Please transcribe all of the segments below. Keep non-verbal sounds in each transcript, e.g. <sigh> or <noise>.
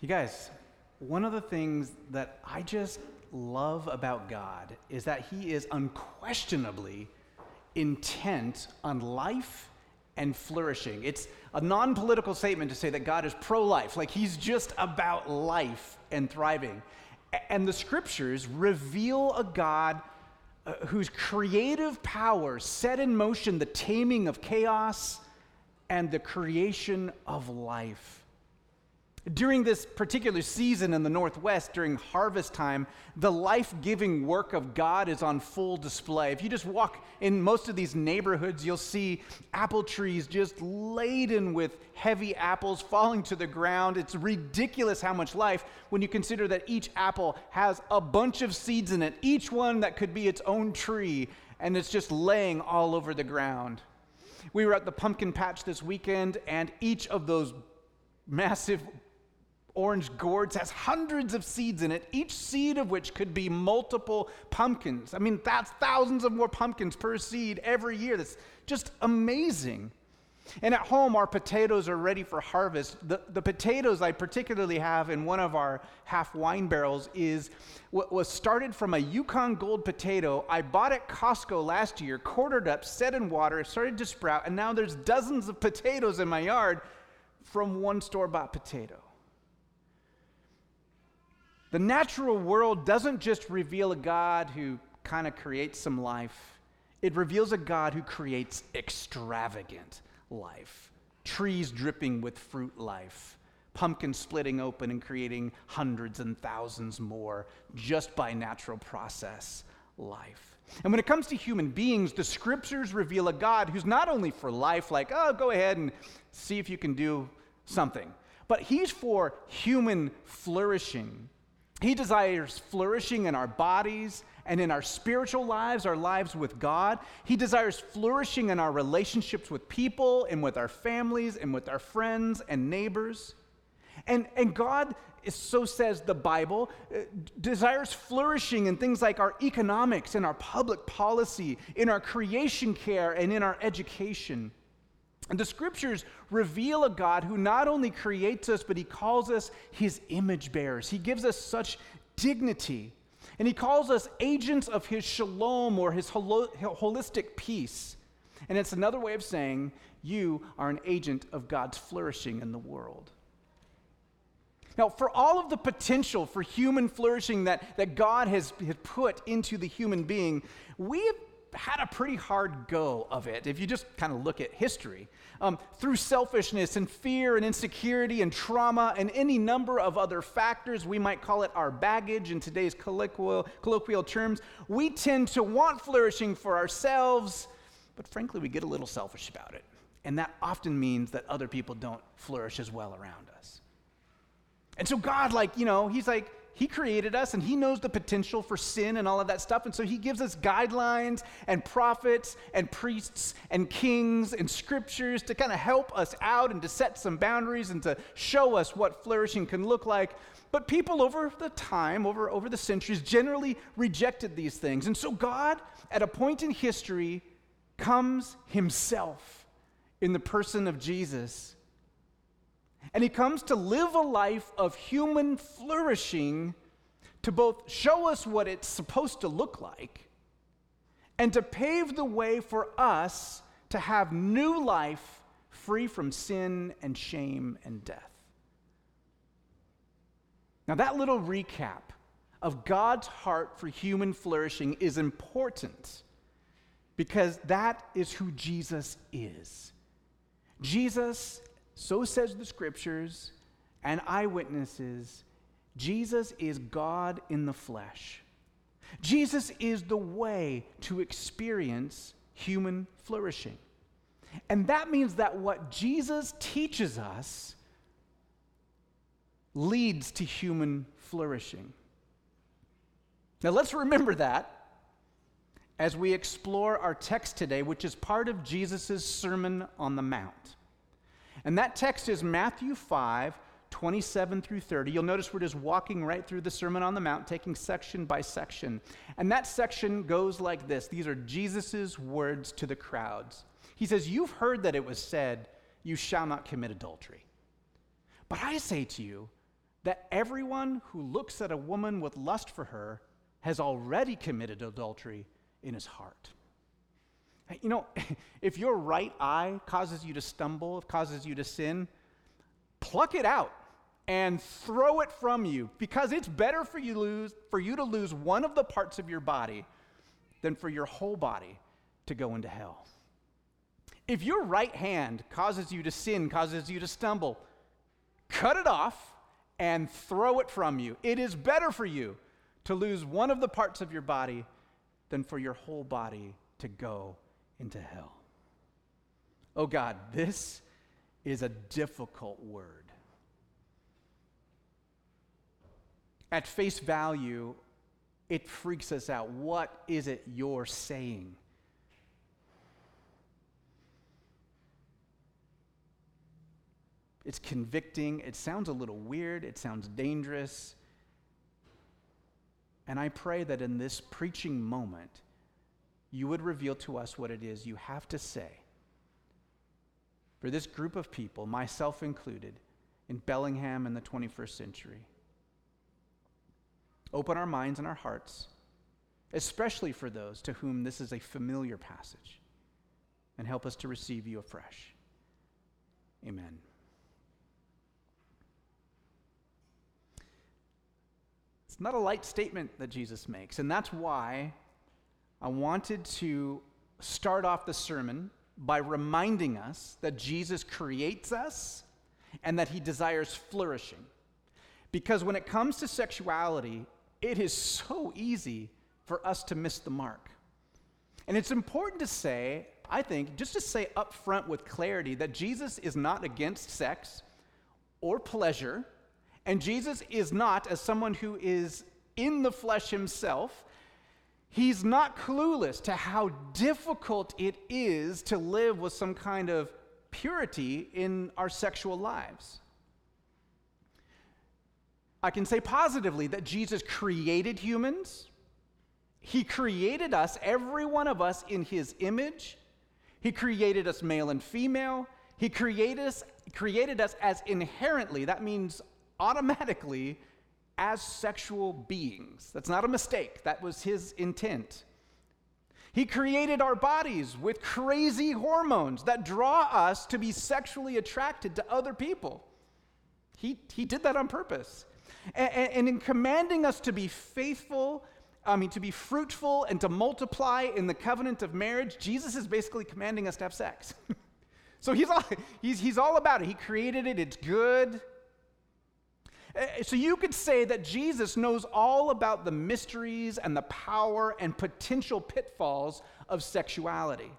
You guys, one of the things that I just love about God is that He is unquestionably intent on life and flourishing. It's a non political statement to say that God is pro life, like He's just about life and thriving. And the scriptures reveal a God uh, whose creative power set in motion the taming of chaos and the creation of life. During this particular season in the Northwest, during harvest time, the life giving work of God is on full display. If you just walk in most of these neighborhoods, you'll see apple trees just laden with heavy apples falling to the ground. It's ridiculous how much life when you consider that each apple has a bunch of seeds in it, each one that could be its own tree, and it's just laying all over the ground. We were at the pumpkin patch this weekend, and each of those massive orange gourds has hundreds of seeds in it, each seed of which could be multiple pumpkins. I mean, that's thousands of more pumpkins per seed every year. That's just amazing. And at home, our potatoes are ready for harvest. The, the potatoes I particularly have in one of our half wine barrels is what was started from a Yukon Gold potato. I bought at Costco last year, quartered up, set in water, started to sprout, and now there's dozens of potatoes in my yard from one store bought potato. The natural world doesn't just reveal a God who kind of creates some life, it reveals a God who creates extravagant life. Trees dripping with fruit life, pumpkins splitting open and creating hundreds and thousands more just by natural process life. And when it comes to human beings, the scriptures reveal a God who's not only for life, like, oh, go ahead and see if you can do something, but he's for human flourishing he desires flourishing in our bodies and in our spiritual lives, our lives with God. He desires flourishing in our relationships with people and with our families and with our friends and neighbors. And, and God, so says the Bible, uh, desires flourishing in things like our economics and our public policy, in our creation care and in our education. And the scriptures reveal a God who not only creates us, but he calls us his image bearers. He gives us such dignity. And he calls us agents of his shalom or his holistic peace. And it's another way of saying you are an agent of God's flourishing in the world. Now, for all of the potential for human flourishing that, that God has, has put into the human being, we have had a pretty hard go of it if you just kind of look at history. Um, through selfishness and fear and insecurity and trauma and any number of other factors, we might call it our baggage in today's colloquial, colloquial terms, we tend to want flourishing for ourselves, but frankly, we get a little selfish about it. And that often means that other people don't flourish as well around us. And so, God, like, you know, He's like, he created us and He knows the potential for sin and all of that stuff. And so He gives us guidelines and prophets and priests and kings and scriptures to kind of help us out and to set some boundaries and to show us what flourishing can look like. But people over the time, over, over the centuries, generally rejected these things. And so God, at a point in history, comes Himself in the person of Jesus and he comes to live a life of human flourishing to both show us what it's supposed to look like and to pave the way for us to have new life free from sin and shame and death. Now, that little recap of God's heart for human flourishing is important because that is who Jesus is. Jesus so says the scriptures and eyewitnesses. Jesus is God in the flesh. Jesus is the way to experience human flourishing. And that means that what Jesus teaches us leads to human flourishing. Now let's remember that as we explore our text today, which is part of Jesus' Sermon on the Mount. And that text is Matthew 5, 27 through 30. You'll notice we're just walking right through the Sermon on the Mount, taking section by section. And that section goes like this These are Jesus' words to the crowds. He says, You've heard that it was said, You shall not commit adultery. But I say to you, that everyone who looks at a woman with lust for her has already committed adultery in his heart. You know, <laughs> if your right eye causes you to stumble, if causes you to sin, pluck it out and throw it from you because it's better for you, lose, for you to lose one of the parts of your body than for your whole body to go into hell. If your right hand causes you to sin, causes you to stumble, cut it off and throw it from you. It is better for you to lose one of the parts of your body than for your whole body to go into hell. Oh God, this is a difficult word. At face value, it freaks us out. What is it you're saying? It's convicting. It sounds a little weird. It sounds dangerous. And I pray that in this preaching moment, you would reveal to us what it is you have to say for this group of people, myself included, in Bellingham in the 21st century. Open our minds and our hearts, especially for those to whom this is a familiar passage, and help us to receive you afresh. Amen. It's not a light statement that Jesus makes, and that's why I wanted to start off the sermon by reminding us that Jesus creates us and that he desires flourishing. Because when it comes to sexuality, it is so easy for us to miss the mark. And it's important to say, I think, just to say up front with clarity that Jesus is not against sex or pleasure, and Jesus is not, as someone who is in the flesh himself, he's not clueless to how difficult it is to live with some kind of purity in our sexual lives. I can say positively that Jesus created humans. He created us, every one of us, in His image. He created us male and female. He created us, created us as inherently, that means automatically, as sexual beings. That's not a mistake, that was His intent. He created our bodies with crazy hormones that draw us to be sexually attracted to other people. He, he did that on purpose. And, and in commanding us to be faithful, I mean, to be fruitful and to multiply in the covenant of marriage, Jesus is basically commanding us to have sex. <laughs> so he's all, he's, he's all about it. He created it, it's good. Eh, so you could say that Jesus knows all about the mysteries and the power and potential pitfalls of sexuality.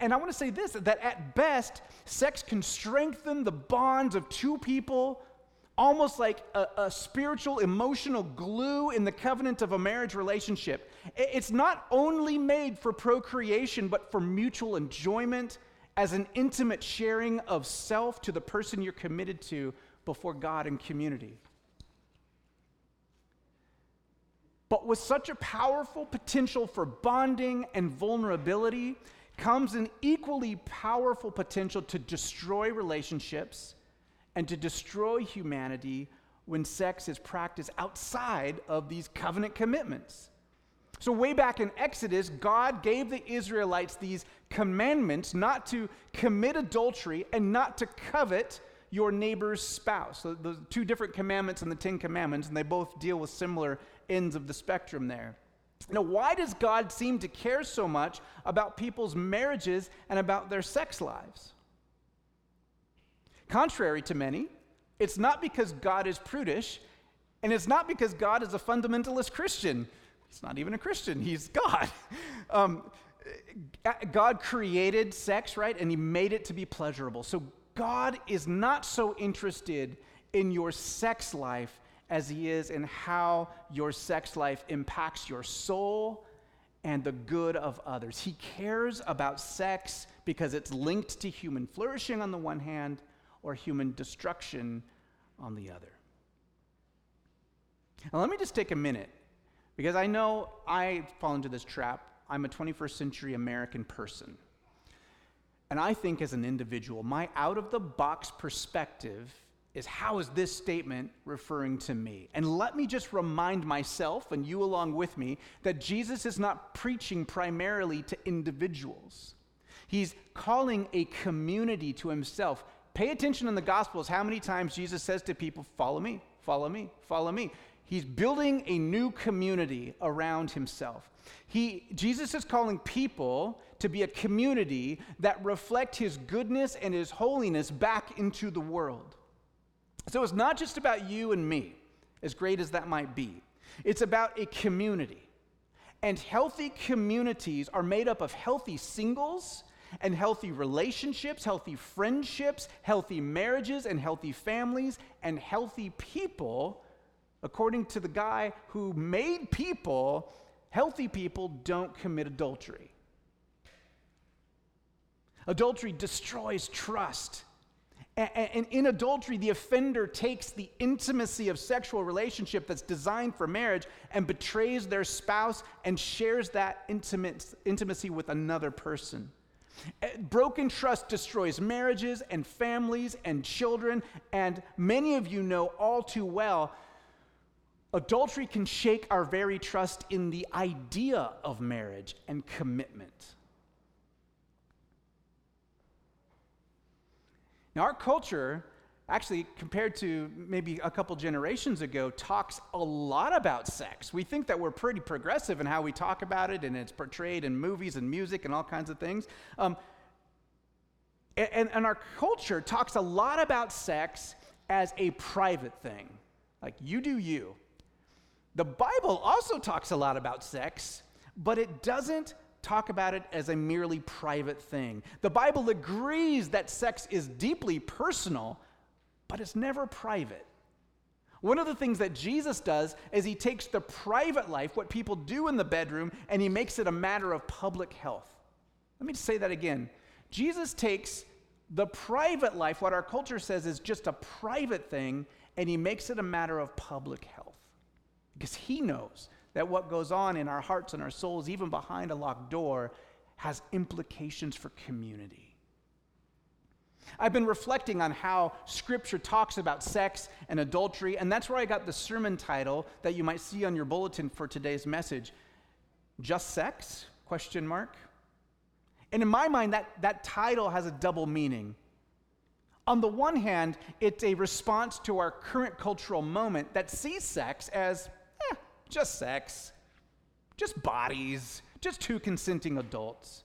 And I want to say this that at best, sex can strengthen the bonds of two people almost like a, a, spiritual, emotional glue in the covenant of a marriage relationship. It's not only made for procreation, but for mutual enjoyment as an intimate sharing of self to the person you're committed to before God and community. But with such a powerful potential for bonding and vulnerability comes an equally powerful potential to destroy relationships and to destroy humanity when sex is practiced outside of these covenant commitments. So, way back in Exodus, God gave the Israelites these commandments not to commit adultery and not to covet your neighbor's spouse. So, the two different commandments in the Ten Commandments, and they both deal with similar ends of the spectrum there. Now, why does God seem to care so much about people's marriages and about their sex lives? Contrary to many, it's not because God is prudish, and it's not because God is a fundamentalist Christian. He's not even a Christian, he's God. <laughs> Um, God created sex, right? And he made it to be pleasurable. So God is not so interested in your sex life as he is in how your sex life impacts your soul and the good of others. He cares about sex because it's linked to human flourishing on the one hand or human destruction on the other. Now, let me just take a minute because I know I fall into this trap. I'm a 21st century American person. And I think as an individual, my out of the box perspective is how is this statement referring to me? And let me just remind myself and you along with me that Jesus is not preaching primarily to individuals. He's calling a community to himself. Pay attention in the Gospels how many times Jesus says to people, Follow me, follow me, follow me. He's building a new community around himself. He, Jesus is calling people to be a community that reflect his goodness and his holiness back into the world. So it's not just about you and me, as great as that might be. It's about a community. And healthy communities are made up of healthy singles and healthy relationships, healthy friendships, healthy marriages, and healthy families, and healthy people. According to the guy who made people, healthy people don't commit adultery. Adultery destroys trust. And in adultery, the offender takes the intimacy of sexual relationship that's designed for marriage and betrays their spouse and shares that intimacy with another person. Broken trust destroys marriages and families and children, and many of you know all too well adultery can shake our very trust in the idea of marriage and commitment. Now, our culture, actually, compared to maybe a couple generations ago, talks a lot about sex. We think that we're pretty progressive in how we talk about it, and it's portrayed in movies and music and all kinds of things. Um, and, and our culture talks a lot about sex as a private thing, like you do you. The Bible also talks a lot about sex, but it doesn't talk about it as a merely private thing. The Bible agrees that sex is deeply personal, but it's never private. One of the things that Jesus does is he takes the private life, what people do in the bedroom, and he makes it a matter of public health. Let me say that again. Jesus takes the private life, what our culture says is just a private thing, and he makes it a matter of public health. Because he knows that what goes on in our hearts and our souls, even behind a locked door, has implications for community. I've been reflecting on how scripture talks about sex and adultery, and that's where I got the sermon title that you might see on your bulletin for today's message. Just sex? Question mark. And in my mind, that, that title has a double meaning. On the one hand, it's a response to our current cultural moment that sees sex as just sex, just bodies, just two consenting adults.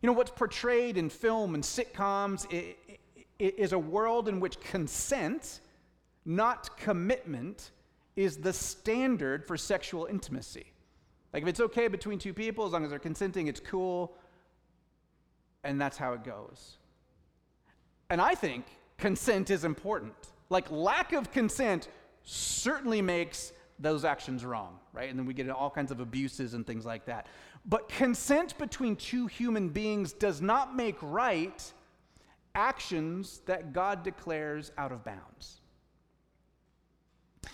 You know, what's portrayed in film and sitcoms is a world in which consent, not commitment, is the standard for sexual intimacy. Like, if it's okay between two people, as long as they're consenting, it's cool, and that's how it goes. And I think consent is important. Like, lack of consent certainly makes those actions wrong, right? And then we get all kinds of abuses and things like that. But consent between two human beings does not make right actions that God declares out of bounds.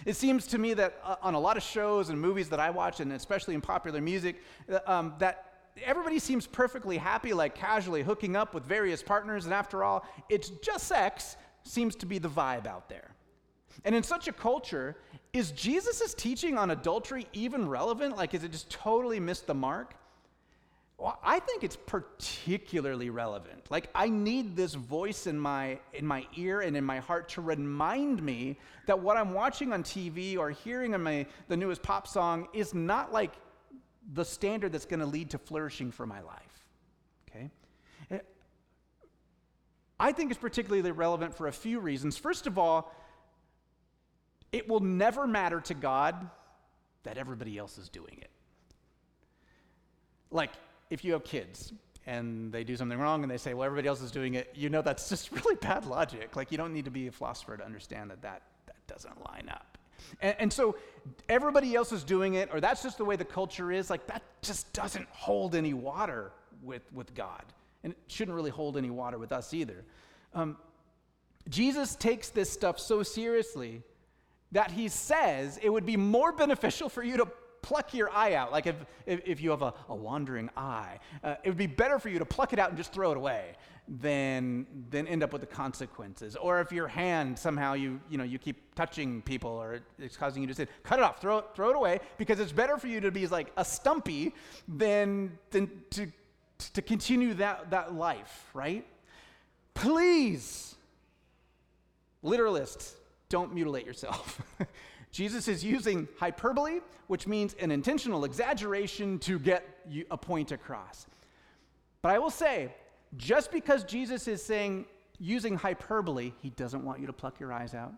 It seems to me that uh, on a lot of shows and movies that I watch, and especially in popular music, uh, um, that everybody seems perfectly happy, like casually hooking up with various partners, and after all, it's just sex, seems to be the vibe out there. And in such a culture, is Jesus' teaching on adultery even relevant? Like, is it just totally missed the mark? Well, I think it's particularly relevant. Like I need this voice in my in my ear and in my heart to remind me that what I'm watching on TV or hearing in my the newest pop song is not like the standard that's going to lead to flourishing for my life. Okay? Eh, I think it's particularly relevant for a few reasons. First of all, it will never matter to God that everybody else is doing it. Like, if you have kids and they do something wrong and they say, well, everybody else is doing it, you know that's just <laughs> really bad logic. Like, you don't need to be a philosopher to understand that that, that doesn't line up. And, and so, everybody else is doing it, or that's just the way the culture is, like, that just doesn't hold any water with, with God. And it shouldn't really hold any water with us either. Um, Jesus takes this stuff so seriously that he says it would be more beneficial for you to pluck your eye out. Like if, if, if you have a, a wandering eye, uh, it would be better for you to pluck it out and just throw it away than, than end up with the consequences. Or if your hand somehow you, you, know, you keep touching people or it's causing you to sin, cut it off, throw it, throw it away because it's better for you to be like a stumpy than, than to, to continue that, that life, right? Please, literalists, don't mutilate yourself. <laughs> Jesus is using hyperbole, which means an intentional exaggeration to get a point across. But I will say, just because Jesus is saying using hyperbole, he doesn't want you to pluck your eyes out.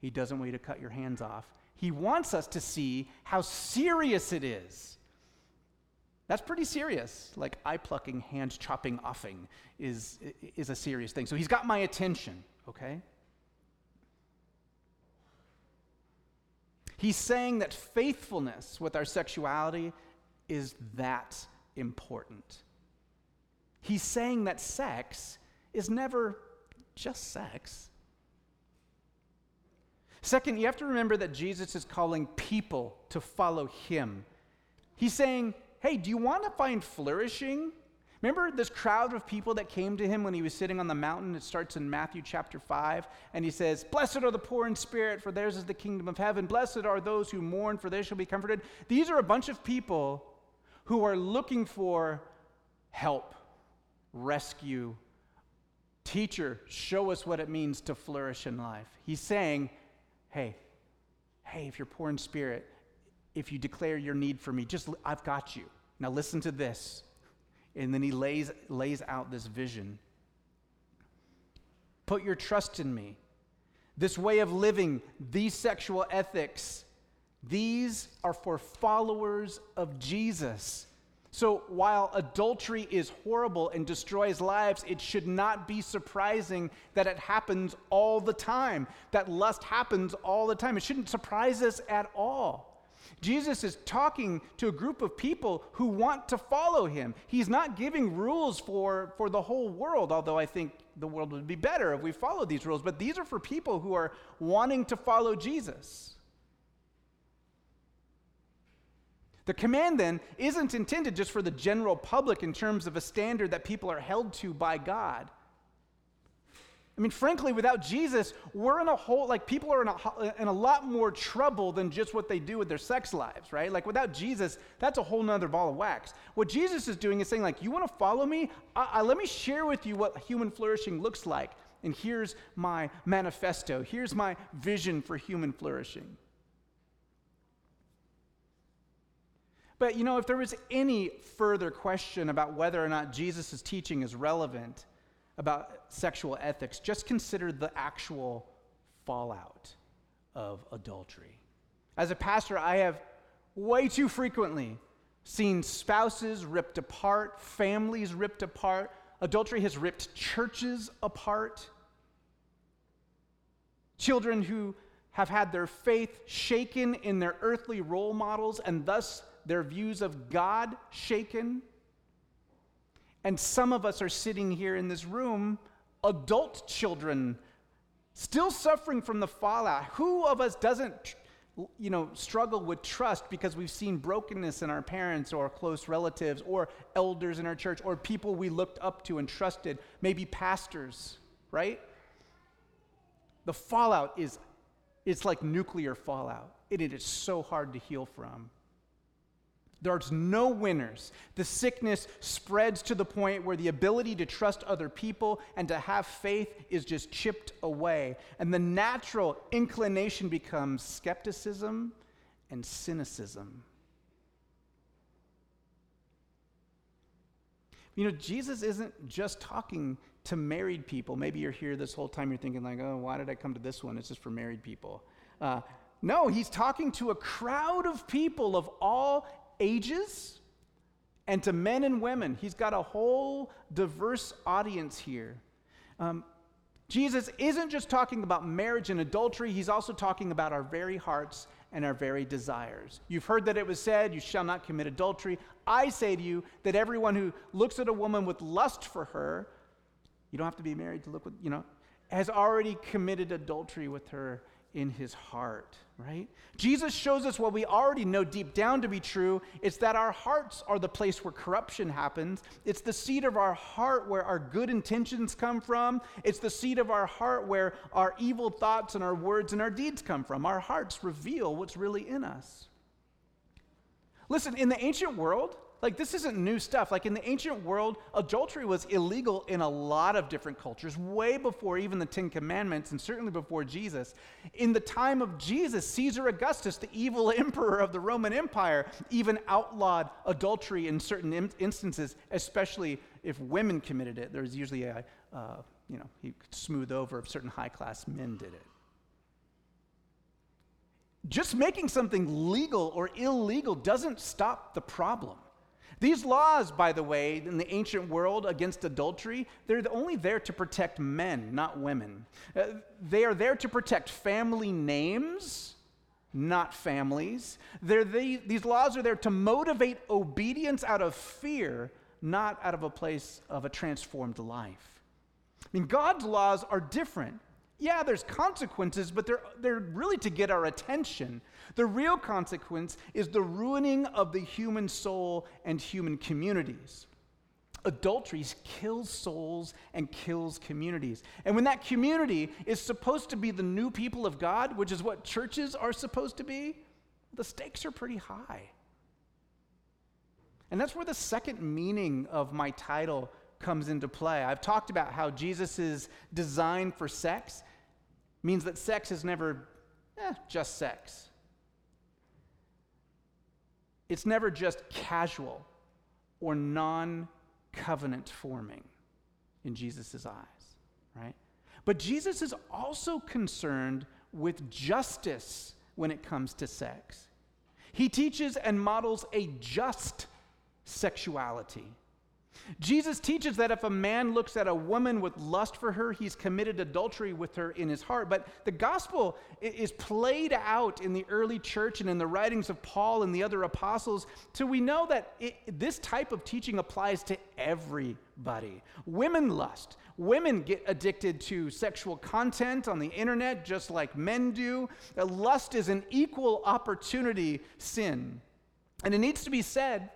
He doesn't want you to cut your hands off. He wants us to see how serious it is. That's pretty serious. Like eye plucking, hand chopping, offing is, is a serious thing. So he's got my attention, okay? He's saying that faithfulness with our sexuality is that important. He's saying that sex is never just sex. Second, you have to remember that Jesus is calling people to follow him. He's saying, hey, do you want to find flourishing? Remember this crowd of people that came to him when he was sitting on the mountain? It starts in Matthew chapter 5, and he says, Blessed are the poor in spirit, for theirs is the kingdom of heaven. Blessed are those who mourn, for they shall be comforted. These are a bunch of people who are looking for help, rescue. Teacher, show us what it means to flourish in life. He's saying, Hey, hey, if you're poor in spirit, if you declare your need for me, just I've got you. Now listen to this. And then he lays, lays out this vision. Put your trust in me. This way of living, these sexual ethics, these are for followers of Jesus. So while adultery is horrible and destroys lives, it should not be surprising that it happens all the time, that lust happens all the time. It shouldn't surprise us at all. Jesus is talking to a group of people who want to follow him. He's not giving rules for, for the whole world, although I think the world would be better if we followed these rules. But these are for people who are wanting to follow Jesus. The command then isn't intended just for the general public in terms of a standard that people are held to by God. I mean, frankly, without Jesus, we're in a whole, like, people are in a, in a lot more trouble than just what they do with their sex lives, right? Like, without Jesus, that's a whole nother ball of wax. What Jesus is doing is saying, like, you want to follow me? I, I, let me share with you what human flourishing looks like. And here's my manifesto. Here's my vision for human flourishing. But, you know, if there was any further question about whether or not Jesus' teaching is relevant, about sexual ethics, just consider the actual fallout of adultery. As a pastor, I have way too frequently seen spouses ripped apart, families ripped apart. Adultery has ripped churches apart. Children who have had their faith shaken in their earthly role models and thus their views of God shaken. And some of us are sitting here in this room, adult children, still suffering from the fallout. Who of us doesn't, you know, struggle with trust because we've seen brokenness in our parents or close relatives or elders in our church or people we looked up to and trusted, maybe pastors, right? The fallout is it's like nuclear fallout. It, it is so hard to heal from. There's no winners. The sickness spreads to the point where the ability to trust other people and to have faith is just chipped away. And the natural inclination becomes skepticism and cynicism. You know, Jesus isn't just talking to married people. Maybe you're here this whole time, you're thinking, like, oh, why did I come to this one? It's just for married people. Uh, no, he's talking to a crowd of people of all ages and to men and women. He's got a whole diverse audience here. Um, Jesus isn't just talking about marriage and adultery, he's also talking about our very hearts and our very desires. You've heard that it was said, You shall not commit adultery. I say to you that everyone who looks at a woman with lust for her, you don't have to be married to look with, you know, has already committed adultery with her in his heart, right? Jesus shows us what we already know deep down to be true. It's that our hearts are the place where corruption happens. It's the seat of our heart where our good intentions come from. It's the seat of our heart where our evil thoughts and our words and our deeds come from. Our hearts reveal what's really in us. Listen, in the ancient world, like, this isn't new stuff. Like, in the ancient world, adultery was illegal in a lot of different cultures, way before even the Ten Commandments, and certainly before Jesus. In the time of Jesus, Caesar Augustus, the evil <laughs> emperor of the Roman Empire, even outlawed adultery in certain in- instances, especially if women committed it. There was usually a, uh, you know, he could smooth over if certain high class men did it. Just making something legal or illegal doesn't stop the problem. These laws, by the way, in the ancient world against adultery, they're only there to protect men, not women. Uh, they are there to protect family names, not families. The, these laws are there to motivate obedience out of fear, not out of a place of a transformed life. I mean, God's laws are different. Yeah, there's consequences, but they're, they're really to get our attention. The real consequence is the ruining of the human soul and human communities. Adultery kills souls and kills communities. And when that community is supposed to be the new people of God, which is what churches are supposed to be, the stakes are pretty high. And that's where the second meaning of my title comes into play. I've talked about how Jesus' design for sex means that sex is never eh, just sex. It's never just casual or non covenant forming in Jesus' eyes, right? But Jesus is also concerned with justice when it comes to sex. He teaches and models a just sexuality. Jesus teaches that if a man looks at a woman with lust for her, he's committed adultery with her in his heart. But the gospel is played out in the early church and in the writings of Paul and the other apostles. So we know that it, this type of teaching applies to everybody. Women lust. Women get addicted to sexual content on the internet just like men do. Uh, lust is an equal opportunity sin. And it needs to be said,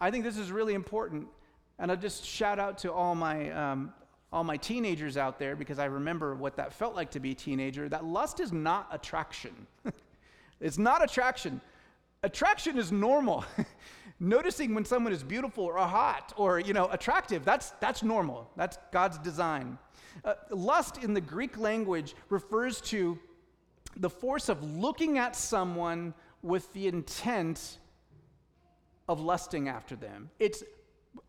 I think this is really important and I'll just shout out to all my, um, all my teenagers out there because I remember what that felt like to be a teenager. That lust is not attraction. <laughs> it's not attraction. Attraction is normal. <laughs> Noticing when someone is beautiful or hot or you know attractive, that's, that's normal. That's God's design. Uh, lust in the Greek language refers to the force of looking at someone with the intent of lusting after them. It's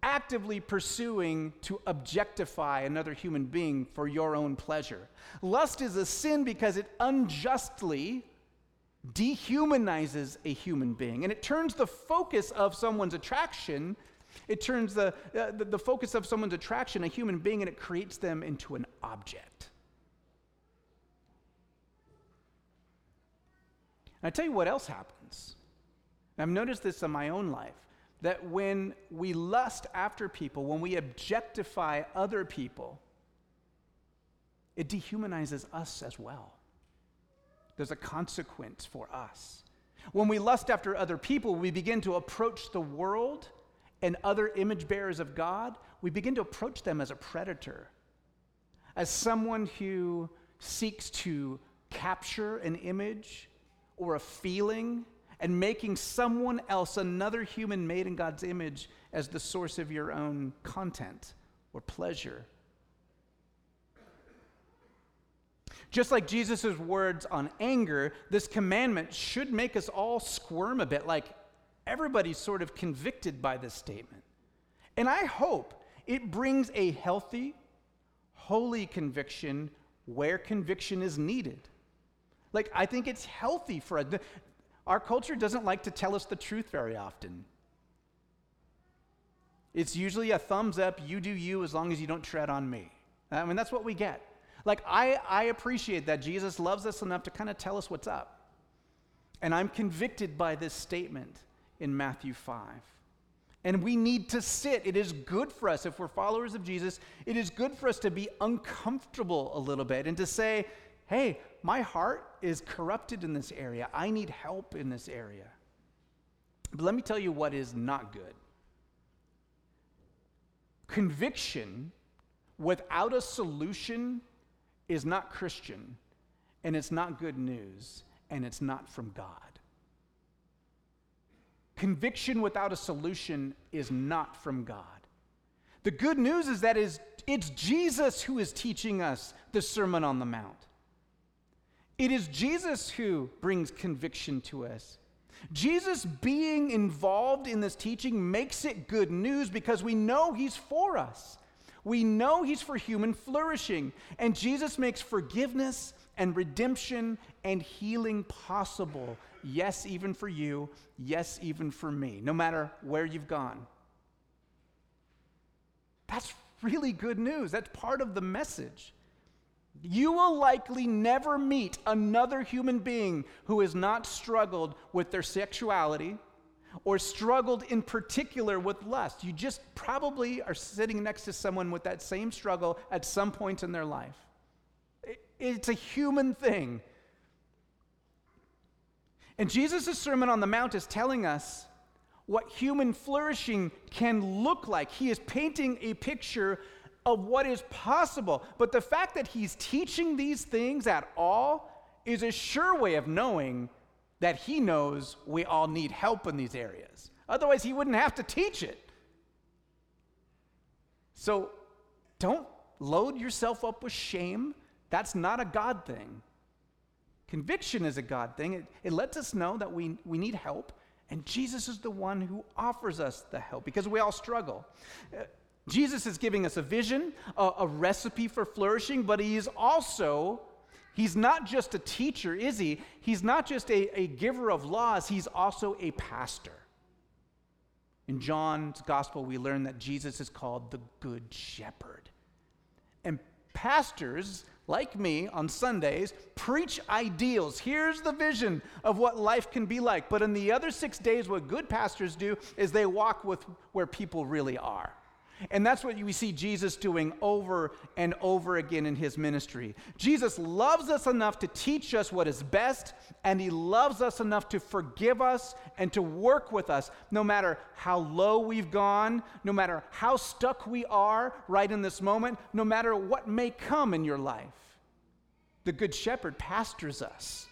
actively pursuing to objectify another human being for your own pleasure. Lust is a sin because it unjustly dehumanizes a human being. And it turns the focus of someone's attraction it turns the, uh, the, the focus of someone's attraction a human being and it creates them into an object. And i tell you what else happens. I've noticed this in my own life that when we lust after people, when we objectify other people, it dehumanizes us as well. There's a consequence for us. When we lust after other people, we begin to approach the world and other image bearers of God, we begin to approach them as a predator, as someone who seeks to capture an image or a feeling and making someone else, another human made in God's image, as the source of your own content or pleasure. Just like Jesus' words on anger, this commandment should make us all squirm a bit, like everybody's sort of convicted by this statement. And I hope it brings a healthy, holy conviction where conviction is needed. Like, I think it's healthy for us. Our culture doesn't like to tell us the truth very often. It's usually a thumbs up, you do you as long as you don't tread on me. I mean, that's what we get. Like, I, I appreciate that Jesus loves us enough to kind of tell us what's up. And I'm convicted by this statement in Matthew 5. And we need to sit. It is good for us, if we're followers of Jesus, it is good for us to be uncomfortable a little bit and to say, hey, my heart is corrupted in this area. I need help in this area. But let me tell you what is not good conviction without a solution is not Christian, and it's not good news, and it's not from God. Conviction without a solution is not from God. The good news is that is it's Jesus who is teaching us the Sermon on the Mount. It is Jesus who brings conviction to us. Jesus being involved in this teaching makes it good news because we know he's for us. We know he's for human flourishing. And Jesus makes forgiveness and redemption and healing possible. Yes, even for you. Yes, even for me, no matter where you've gone. That's really good news. That's part of the message. You will likely never meet another human being who has not struggled with their sexuality or struggled in particular with lust. You just probably are sitting next to someone with that same struggle at some point in their life. It's a human thing. And Jesus' Sermon on the Mount is telling us what human flourishing can look like. He is painting a picture of what is possible. But the fact that he's teaching these things at all is a sure way of knowing that he knows we all need help in these areas. Otherwise, he wouldn't have to teach it. So don't load yourself up with shame. That's not a God thing. Conviction is a God thing. It, it lets us know that we, we need help, and Jesus is the one who offers us the help because we all struggle. Uh, Jesus is giving us a vision, a, a recipe for flourishing, but he is also, he's not just a teacher, is he? He's not just a, a giver of laws, he's also a pastor. In John's gospel, we learn that Jesus is called the Good Shepherd. And pastors, like me on Sundays, preach ideals. Here's the vision of what life can be like. But in the other six days, what good pastors do is they walk with where people really are. And that's what we see Jesus doing over and over again in his ministry. Jesus loves us enough to teach us what is best, and he loves us enough to forgive us and to work with us no matter how low we've gone, no matter how stuck we are right in this moment, no matter what may come in your life. The Good Shepherd pastors us.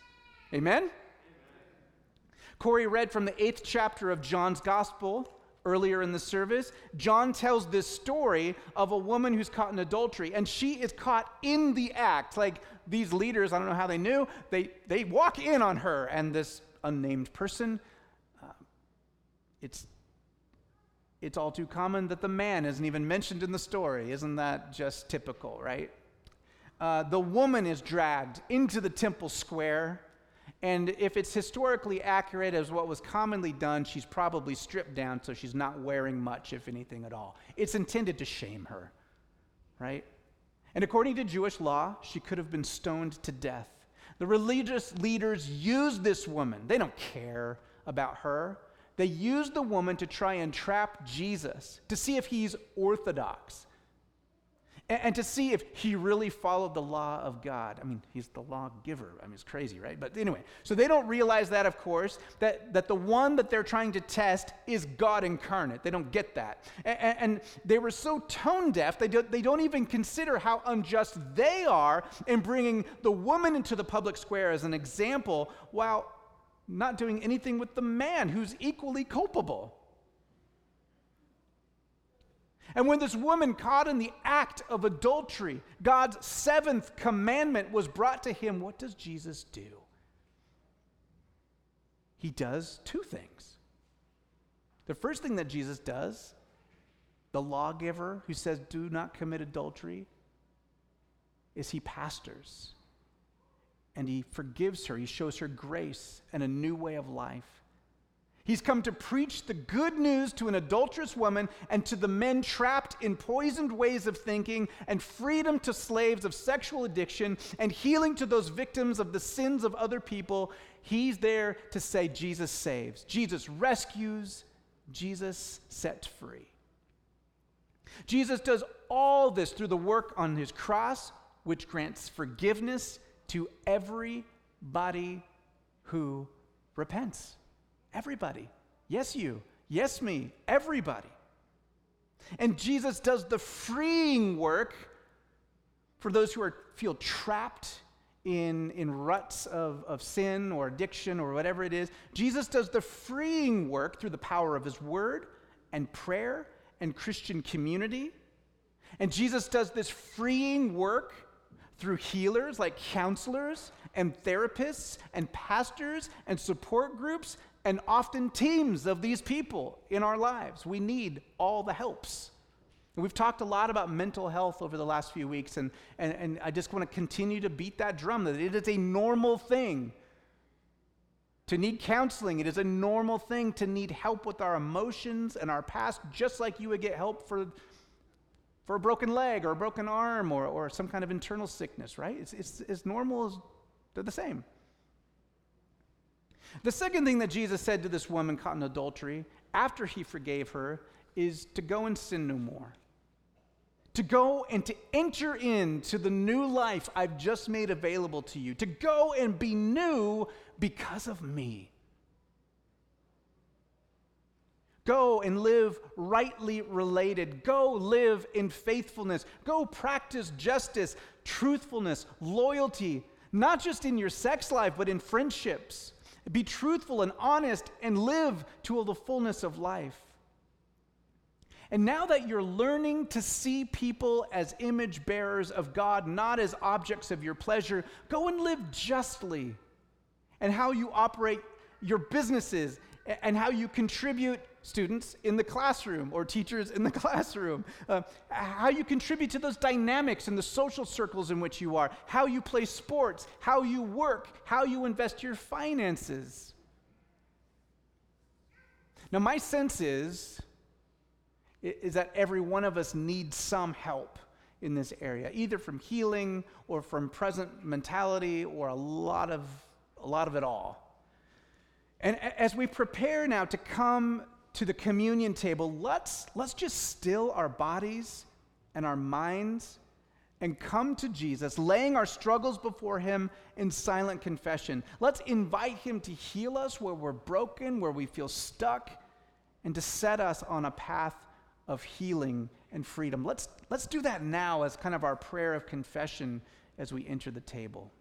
Amen? Corey read from the eighth chapter of John's Gospel earlier in the service, John tells this story of a woman who's caught in adultery, and she is caught in the act. Like these leaders, I don't know how they knew, they, they walk in on her, and this unnamed person, uh, it's, it's all too common that the man isn't even mentioned in the story. Isn't that just typical, right? Uh, the woman is dragged into the temple square and if it's historically accurate as what was commonly done, she's probably stripped down so she's not wearing much, if anything at all. It's intended to shame her, right? And according to Jewish law, she could have been stoned to death. The religious leaders use this woman, they don't care about her. They use the woman to try and trap Jesus, to see if he's orthodox, and, to see if he really followed the law of God. I mean, he's the lawgiver. I mean, it's crazy, right? But anyway, so they don't realize that, of course, that, that the one that they're trying to test is God incarnate. They don't get that. And, and they were so tone deaf, they, do, they don't even consider how unjust they are in bringing the woman into the public square as an example while not doing anything with the man who's equally culpable. And when this woman caught in the act of adultery, God's seventh commandment was brought to him, what does Jesus do? He does two things. The first thing that Jesus does, the lawgiver who says, do not commit adultery, is he pastors. And he forgives her, he shows her grace and a new way of life. He's come to preach the good news to an adulterous woman and to the men trapped in poisoned ways of thinking, and freedom to slaves of sexual addiction, and healing to those victims of the sins of other people. He's there to say, Jesus saves, Jesus rescues, Jesus sets free. Jesus does all this through the work on his cross, which grants forgiveness to everybody who repents. Everybody. Yes, you. Yes, me. Everybody. And Jesus does the freeing work for those who are, feel trapped in, in ruts of, of sin or addiction or whatever it is. Jesus does the freeing work through the power of his word and prayer and Christian community. And Jesus does this freeing work through healers like counselors and therapists and pastors and support groups and often teams of these people in our lives. We need all the helps. We've talked a lot about mental health over the last few weeks, and, and, and I just want to continue to beat that drum that it is a normal thing to need counseling. It is a normal thing to need help with our emotions and our past, just like you would get help for, for a broken leg or a broken arm or, or some kind of internal sickness, right? It's, it's as normal as they're the same. The second thing that Jesus said to this woman caught in adultery after he forgave her is to go and sin no more. To go and to enter into the new life I've just made available to you. To go and be new because of me. Go and live rightly related. Go live in faithfulness. Go practice justice, truthfulness, loyalty, not just in your sex life, but in friendships. Be truthful and honest and live to the fullness of life. And now that you're learning to see people as image bearers of God, not as objects of your pleasure, go and live justly. And how you operate your businesses and how you contribute students in the classroom or teachers in the <laughs> classroom, uh, how you contribute to those dynamics in the social circles in which you are, how you play sports, how you work, how you invest your finances. Now, my sense is, is that every one of us needs some help in this area, either from healing or from present mentality or a lot of, a lot of it all. And as we prepare now to come to the communion table, let's, let's just still our bodies and our minds and come to Jesus, laying our struggles before Him in silent confession. Let's invite Him to heal us where we're broken, where we feel stuck, and to set us on a path of healing and freedom. Let's, let's do that now as kind of our prayer of confession as we enter the table.